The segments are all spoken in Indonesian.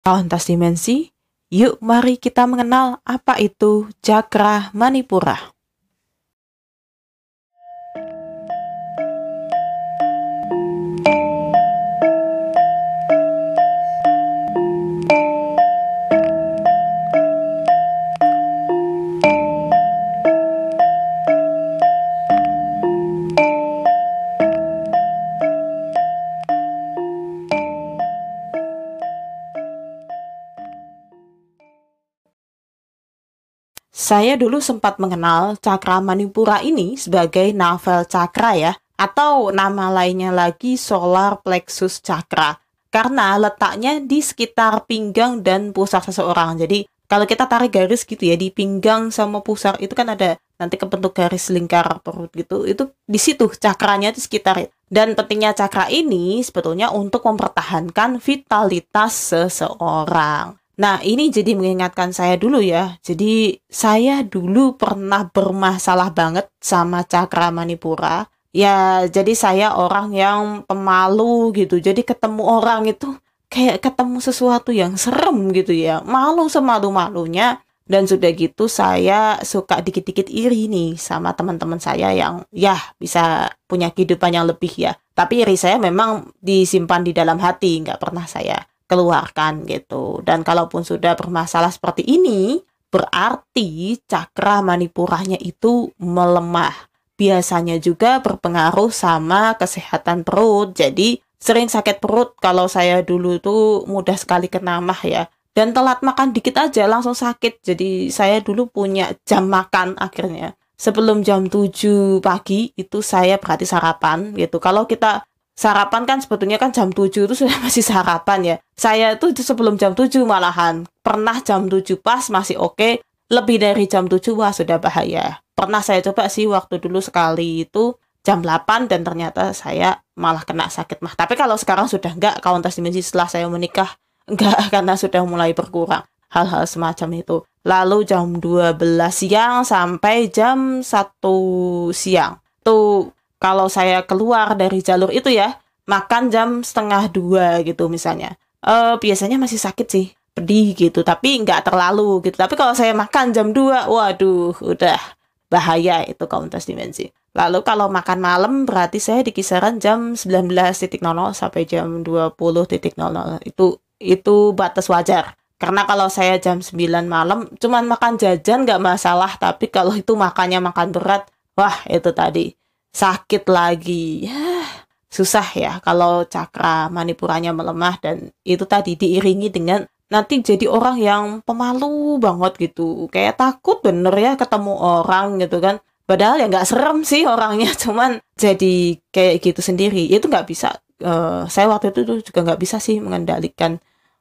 Kauntas dimensi, yuk mari kita mengenal apa itu Cakra Manipura. Saya dulu sempat mengenal Cakra Manipura ini sebagai novel Cakra ya, atau nama lainnya lagi Solar Plexus Cakra. Karena letaknya di sekitar pinggang dan pusar seseorang. Jadi kalau kita tarik garis gitu ya di pinggang sama pusar itu kan ada nanti kebentuk garis lingkar perut gitu. Itu di situ cakranya di sekitar itu. Dan pentingnya cakra ini sebetulnya untuk mempertahankan vitalitas seseorang. Nah, ini jadi mengingatkan saya dulu ya. Jadi, saya dulu pernah bermasalah banget sama cakra manipura. Ya, jadi saya orang yang pemalu gitu. Jadi ketemu orang itu kayak ketemu sesuatu yang serem gitu ya. Malu semalu-malunya. Dan sudah gitu saya suka dikit-dikit iri nih sama teman-teman saya yang ya bisa punya kehidupan yang lebih ya. Tapi iri saya memang disimpan di dalam hati, nggak pernah saya keluarkan gitu. Dan kalaupun sudah bermasalah seperti ini, berarti cakra manipuranya itu melemah. Biasanya juga berpengaruh sama kesehatan perut. Jadi sering sakit perut kalau saya dulu tuh mudah sekali kena mah ya. Dan telat makan dikit aja langsung sakit. Jadi saya dulu punya jam makan akhirnya. Sebelum jam 7 pagi itu saya berarti sarapan gitu. Kalau kita sarapan kan sebetulnya kan jam 7 itu sudah masih sarapan ya. Saya itu sebelum jam 7 malahan. Pernah jam 7 pas masih oke. Okay. Lebih dari jam 7 wah sudah bahaya. Pernah saya coba sih waktu dulu sekali itu jam 8 dan ternyata saya malah kena sakit mah. Tapi kalau sekarang sudah enggak kawan dimensi setelah saya menikah enggak karena sudah mulai berkurang hal-hal semacam itu. Lalu jam 12 siang sampai jam 1 siang. Tuh kalau saya keluar dari jalur itu ya makan jam setengah dua gitu misalnya. Uh, biasanya masih sakit sih pedih gitu tapi nggak terlalu gitu. Tapi kalau saya makan jam 2 waduh udah bahaya itu kauntas dimensi. Lalu kalau makan malam berarti saya di kisaran jam 19.00 sampai jam 20.00 itu itu batas wajar. Karena kalau saya jam 9 malam cuman makan jajan nggak masalah tapi kalau itu makannya makan berat wah itu tadi sakit lagi. Ya, susah ya kalau cakra manipuranya melemah dan itu tadi diiringi dengan nanti jadi orang yang pemalu banget gitu. Kayak takut bener ya ketemu orang gitu kan. Padahal ya nggak serem sih orangnya, cuman jadi kayak gitu sendiri. Itu nggak bisa. Uh, saya waktu itu juga nggak bisa sih mengendalikan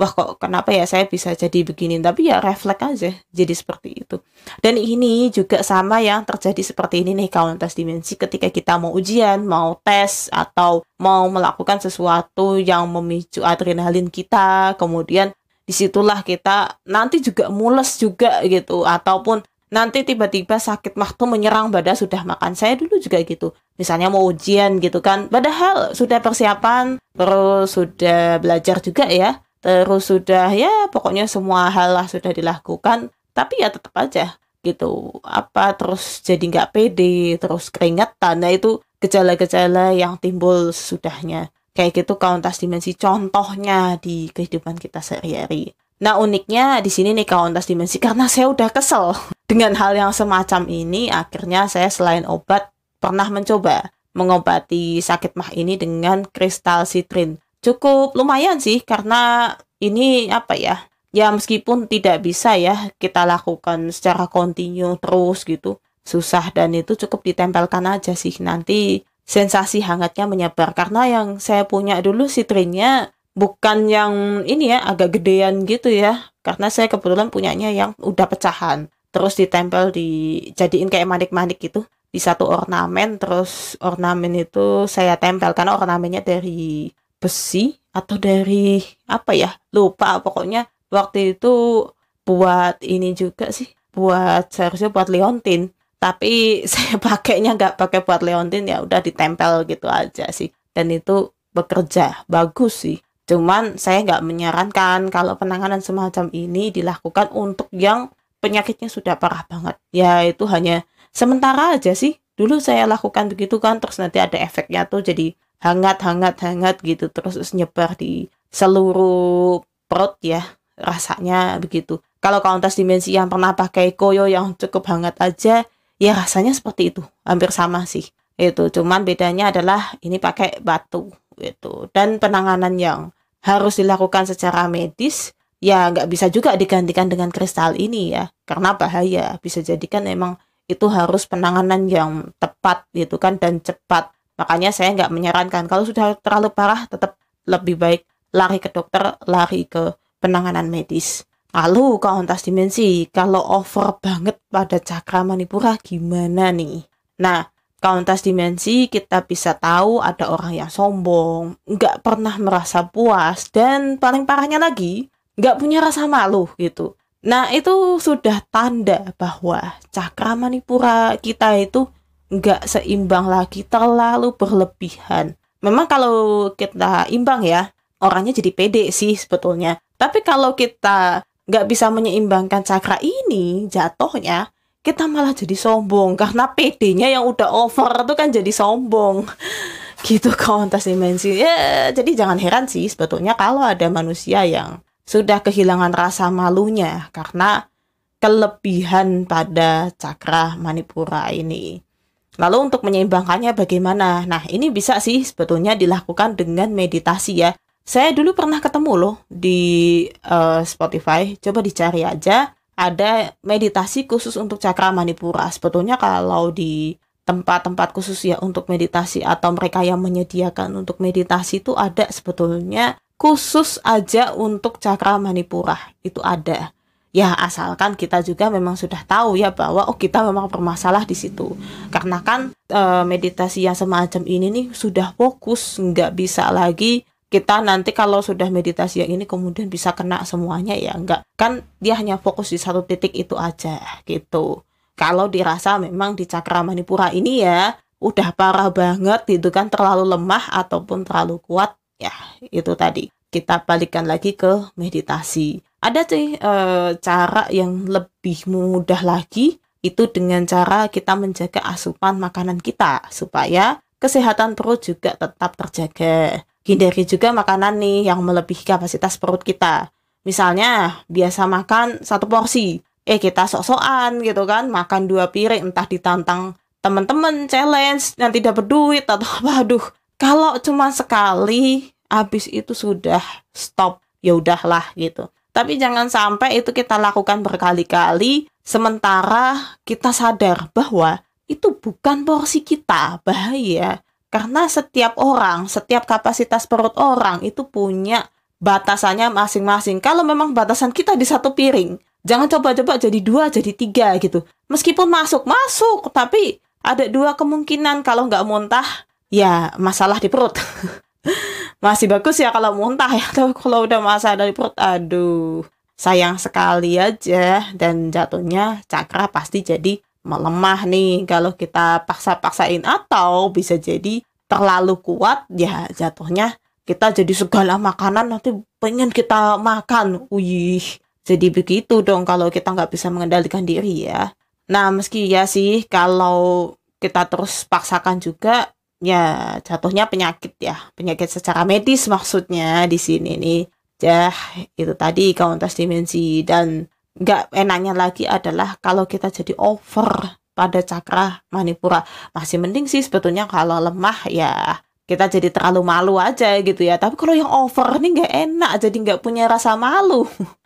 wah kok kenapa ya saya bisa jadi begini? Tapi ya refleks aja jadi seperti itu. Dan ini juga sama yang terjadi seperti ini nih kawan tes dimensi. Ketika kita mau ujian mau tes atau mau melakukan sesuatu yang memicu adrenalin kita kemudian di situlah kita nanti juga mules juga gitu. Ataupun nanti tiba-tiba sakit mah tuh menyerang badan sudah makan. Saya dulu juga gitu. Misalnya mau ujian gitu kan. Padahal sudah persiapan terus sudah belajar juga ya terus sudah ya pokoknya semua hal lah sudah dilakukan tapi ya tetap aja gitu. Apa terus jadi nggak pede terus keringetan. Nah itu gejala-gejala yang timbul sesudahnya. Kayak gitu kauntas dimensi contohnya di kehidupan kita sehari-hari. Nah uniknya di sini nih kauntas dimensi karena saya udah kesel dengan hal yang semacam ini akhirnya saya selain obat pernah mencoba mengobati sakit mah ini dengan kristal sitrin cukup lumayan sih karena ini apa ya ya meskipun tidak bisa ya kita lakukan secara kontinu terus gitu susah dan itu cukup ditempelkan aja sih. Nanti sensasi hangatnya menyebar. Karena yang saya punya dulu sitrinnya bukan yang ini ya agak gedean gitu ya. Karena saya kebetulan punyanya yang udah pecahan. Terus ditempel dijadiin kayak manik-manik gitu di satu ornamen. Terus ornamen itu saya tempel karena ornamennya dari besi atau dari apa ya lupa pokoknya waktu itu buat ini juga sih buat seharusnya buat leontin tapi saya pakainya nggak pakai buat leontin ya udah ditempel gitu aja sih dan itu bekerja bagus sih Cuman saya nggak menyarankan kalau penanganan semacam ini dilakukan untuk yang penyakitnya sudah parah banget. Ya itu hanya sementara aja sih. Dulu saya lakukan begitu kan, terus nanti ada efeknya tuh jadi hangat, hangat, hangat gitu, terus, nyebar di seluruh perut ya, rasanya begitu. Kalau kauntas dimensi yang pernah pakai koyo yang cukup hangat aja, ya rasanya seperti itu, hampir sama sih. Itu cuman bedanya adalah ini pakai batu gitu. Dan penanganan yang harus dilakukan secara medis ya nggak bisa juga digantikan dengan kristal ini ya. Karena bahaya. Bisa jadikan memang itu harus penanganan yang tepat gitu kan dan cepat makanya saya nggak menyarankan. Kalau sudah terlalu parah tetap lebih baik lari ke dokter lari ke penanganan medis. Lalu kauntas dimensi kalau over banget pada cakra manipura gimana nih? Nah Kauntas dimensi kita bisa tahu ada orang yang sombong, nggak pernah merasa puas, dan paling parahnya lagi, nggak punya rasa malu gitu. Nah itu sudah tanda bahwa cakra manipura kita itu nggak seimbang lagi, terlalu berlebihan. Memang kalau kita imbang ya, orangnya jadi pede sih sebetulnya. Tapi kalau kita nggak bisa menyeimbangkan cakra ini, jatuhnya kita malah jadi sombong karena PD-nya yang udah over itu kan jadi sombong gitu kontes dimensi ya jadi jangan heran sih sebetulnya kalau ada manusia yang sudah kehilangan rasa malunya karena kelebihan pada cakra manipura ini lalu untuk menyeimbangkannya bagaimana nah ini bisa sih sebetulnya dilakukan dengan meditasi ya saya dulu pernah ketemu loh di uh, Spotify coba dicari aja ada meditasi khusus untuk cakra manipura. Sebetulnya kalau di tempat-tempat khusus ya untuk meditasi atau mereka yang menyediakan untuk meditasi itu ada sebetulnya khusus aja untuk cakra manipura. Itu ada. Ya asalkan kita juga memang sudah tahu ya bahwa oh kita memang bermasalah di situ. Karena kan e, meditasi yang semacam ini nih sudah fokus, nggak bisa lagi kita nanti kalau sudah meditasi yang ini kemudian bisa kena semuanya ya enggak kan dia hanya fokus di satu titik itu aja gitu. Kalau dirasa memang di cakra manipura ini ya udah parah banget gitu kan terlalu lemah ataupun terlalu kuat ya itu tadi. Kita balikan lagi ke meditasi ada sih e, cara yang lebih mudah lagi itu dengan cara kita menjaga asupan makanan kita supaya kesehatan perut juga tetap terjaga Hindari juga makanan nih yang melebihi kapasitas perut kita. Misalnya, biasa makan satu porsi. Eh, kita sok-sokan gitu kan, makan dua piring, entah ditantang teman-teman challenge, nanti dapat duit atau apa. Aduh, kalau cuma sekali, habis itu sudah stop. Ya udahlah gitu. Tapi jangan sampai itu kita lakukan berkali-kali, sementara kita sadar bahwa itu bukan porsi kita, bahaya. Karena setiap orang, setiap kapasitas perut orang itu punya batasannya masing-masing. Kalau memang batasan kita di satu piring, jangan coba-coba jadi dua, jadi tiga gitu. Meskipun masuk, masuk, tapi ada dua kemungkinan kalau nggak muntah, ya masalah di perut. Masih bagus ya kalau muntah ya, tapi kalau udah masalah di perut, aduh, sayang sekali aja. Dan jatuhnya cakra pasti jadi melemah nih. Kalau kita paksa-paksain atau bisa jadi terlalu kuat ya jatuhnya kita jadi segala makanan. Nanti pengen kita makan. Wih jadi begitu dong kalau kita nggak bisa mengendalikan diri ya. Nah meski ya sih kalau kita terus paksakan juga ya jatuhnya penyakit ya. Penyakit secara medis maksudnya di sini nih. Ya itu tadi kauntas dimensi. Dan nggak enaknya lagi adalah kalau kita jadi over pada cakra manipura. Masih mending sih sebetulnya kalau lemah ya kita jadi terlalu malu aja gitu ya. Tapi kalau yang over nih nggak enak jadi nggak punya rasa malu.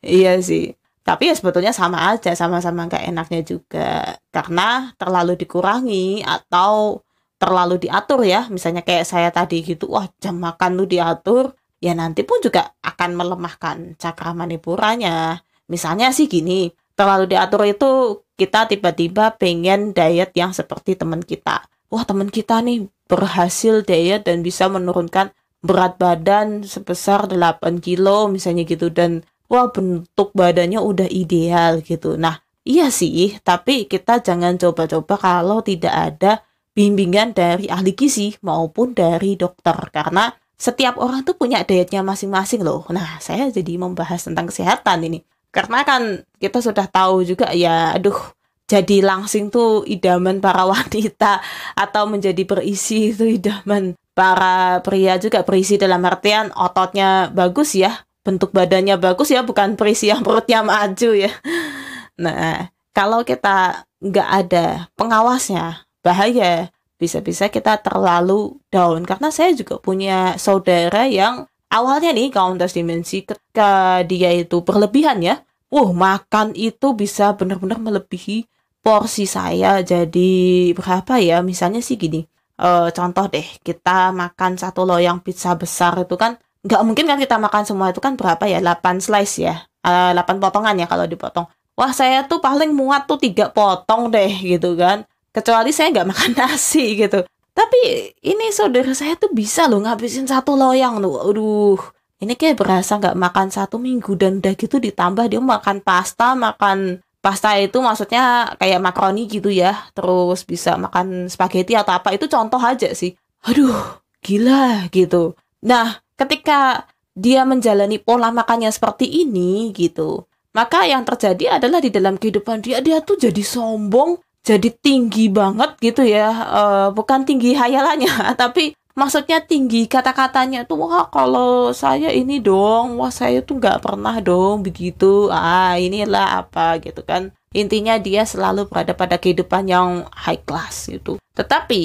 Iya sih. Tapi ya sebetulnya sama aja sama-sama nggak enaknya juga. Karena terlalu dikurangi atau terlalu diatur ya misalnya kayak saya tadi gitu wah jam makan lu diatur ya nanti pun juga akan melemahkan cakra manipuranya Misalnya sih gini, terlalu diatur itu kita tiba-tiba pengen diet yang seperti teman kita. Wah teman kita nih berhasil diet dan bisa menurunkan berat badan sebesar 8 kilo misalnya gitu dan wah bentuk badannya udah ideal gitu. Nah iya sih tapi kita jangan coba-coba kalau tidak ada bimbingan dari ahli gizi maupun dari dokter karena setiap orang tuh punya dietnya masing-masing loh. Nah, saya jadi membahas tentang kesehatan ini. Karena kan kita sudah tahu juga ya, aduh, jadi langsing tuh idaman para wanita atau menjadi berisi itu idaman para pria juga berisi dalam artian ototnya bagus ya, bentuk badannya bagus ya, bukan berisi yang perutnya maju ya. Nah, kalau kita nggak ada pengawasnya, bahaya. Bisa-bisa kita terlalu down. Karena saya juga punya saudara yang awalnya nih countess dimensi ketika dia itu berlebihan ya uh makan itu bisa benar-benar melebihi porsi saya. Jadi berapa ya? Misalnya sih gini uh, contoh deh kita makan satu loyang pizza besar itu kan nggak mungkin kan kita makan semua itu kan berapa ya? 8 slice ya? Uh, 8 potongan ya kalau dipotong. Wah saya tuh paling muat tuh tiga potong deh gitu kan kecuali saya nggak makan nasi gitu. Tapi ini saudara saya tuh bisa loh ngabisin satu loyang tuh aduh ini kayak berasa nggak makan satu minggu dan udah gitu ditambah dia makan pasta makan pasta itu maksudnya kayak makaroni gitu ya terus bisa makan spaghetti atau apa itu contoh aja sih. Aduh gila gitu. Nah ketika dia menjalani pola makannya seperti ini gitu maka yang terjadi adalah di dalam kehidupan dia dia tuh jadi sombong jadi tinggi banget gitu ya. Uh, bukan tinggi hayalannya tapi maksudnya tinggi kata-katanya tuh wah kalau saya ini dong wah saya tuh nggak pernah dong begitu. Ah inilah apa gitu kan. Intinya dia selalu berada pada kehidupan yang high class gitu tetapi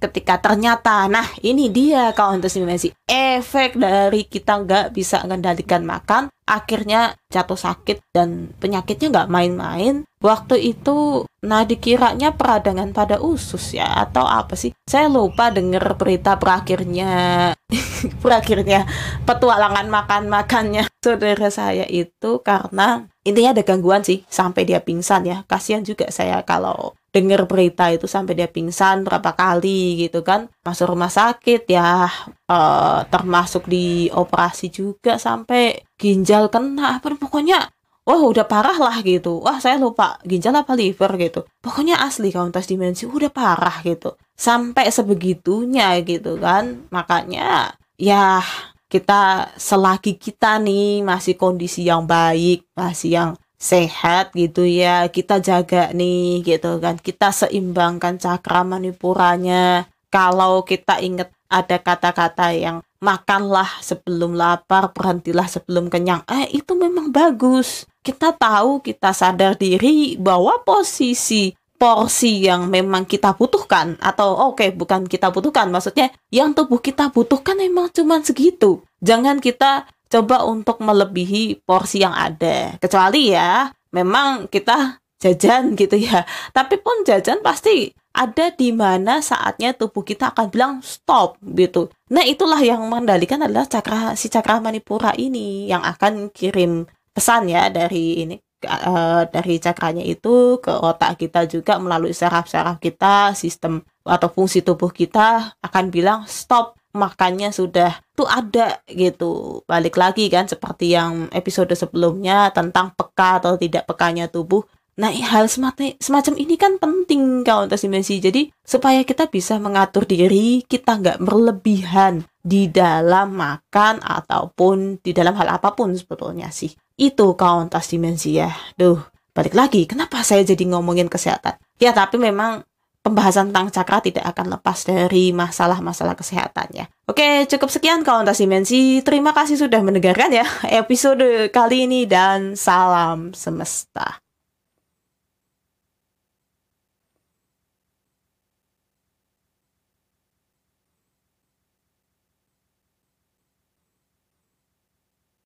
ketika ternyata nah ini dia kawan dimensi efek dari kita nggak bisa mengendalikan makan akhirnya jatuh sakit dan penyakitnya nggak main-main. Waktu itu, nah dikiranya peradangan pada usus ya atau apa sih? Saya lupa dengar berita berakhirnya berakhirnya petualangan makan-makannya saudara saya itu karena intinya ada gangguan sih sampai dia pingsan ya. Kasihan juga saya kalau dengar berita itu sampai dia pingsan berapa kali gitu kan. Masuk rumah sakit ya uh, termasuk di operasi juga sampai ginjal kena. Apa pokoknya wah udah parah lah gitu. Wah saya lupa ginjal apa liver gitu. Pokoknya asli kauntas dimensi udah parah gitu. Sampai sebegitunya gitu kan. Makanya ya kita selagi kita nih masih kondisi yang baik masih yang sehat gitu ya kita jaga nih gitu kan. Kita seimbangkan cakra manipuranya. Kalau kita ingat ada kata-kata yang makanlah sebelum lapar berhentilah sebelum kenyang. Eh itu memang bagus. Kita tahu kita sadar diri bahwa posisi porsi yang memang kita butuhkan atau oke okay, bukan kita butuhkan maksudnya yang tubuh kita butuhkan memang cuma segitu. Jangan kita coba untuk melebihi porsi yang ada. Kecuali ya, memang kita jajan gitu ya. Tapi pun jajan pasti ada di mana saatnya tubuh kita akan bilang stop gitu. Nah, itulah yang mengendalikan adalah cakra si cakra manipura ini yang akan kirim pesan ya dari ini uh, dari cakranya itu ke otak kita juga melalui saraf-saraf kita, sistem atau fungsi tubuh kita akan bilang stop makannya sudah tuh ada gitu. Balik lagi kan seperti yang episode sebelumnya tentang peka atau tidak pekanya tubuh. Nah hal semacam ini kan penting kau untuk dimensi. Jadi supaya kita bisa mengatur diri kita nggak berlebihan di dalam makan ataupun di dalam hal apa pun sebetulnya sih. Itu kauntas dimensi ya. Duh balik lagi kenapa saya jadi ngomongin kesehatan? Ya tapi memang pembahasan tentang cakra tidak akan lepas dari masalah-masalah kesehatannya. Oke, cukup sekian kawan dimensi. Terima kasih sudah mendengarkan ya episode kali ini dan salam semesta.